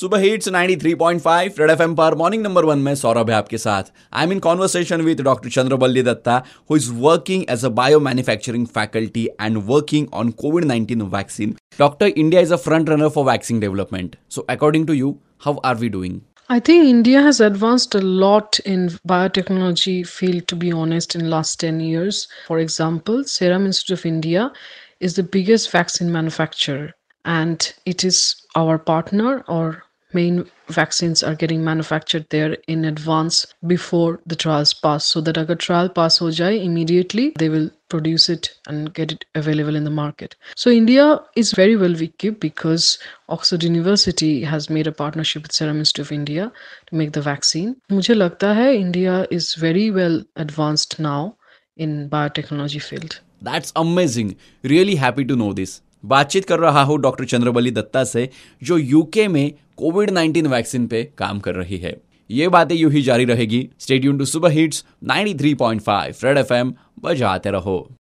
सुबह hits 93.5 red FM पर morning number one में सौरभ है आपके साथ। I am in conversation with doctor Chandrabali Dutta who is working as a bio manufacturing faculty and working on Covid 19 vaccine doctor India is a front runner for vaccine development so according to you how are we doing I think India has advanced a lot in biotechnology field to be honest in last 10 years. For example, Serum Institute of India is the biggest vaccine manufacturer and it is our partner or main vaccines are getting manufactured there in advance before the trials pass so that agar trial pass ho jaye immediately they will produce it and get it available in the market so india is very well equipped because oxford university has made a partnership with serum institute of india to make the vaccine मुझे लगता है india is very well advanced now in biotechnology field that's amazing really happy to know this बातचीत कर रहा हूँ doctor Chandrabali Dutta से जो UK में कोविड 19 वैक्सीन पे काम कर रही है। ये बातें यू ही जारी रहेगी। Stadium to super hits 93.5 red FM बजाते रहो।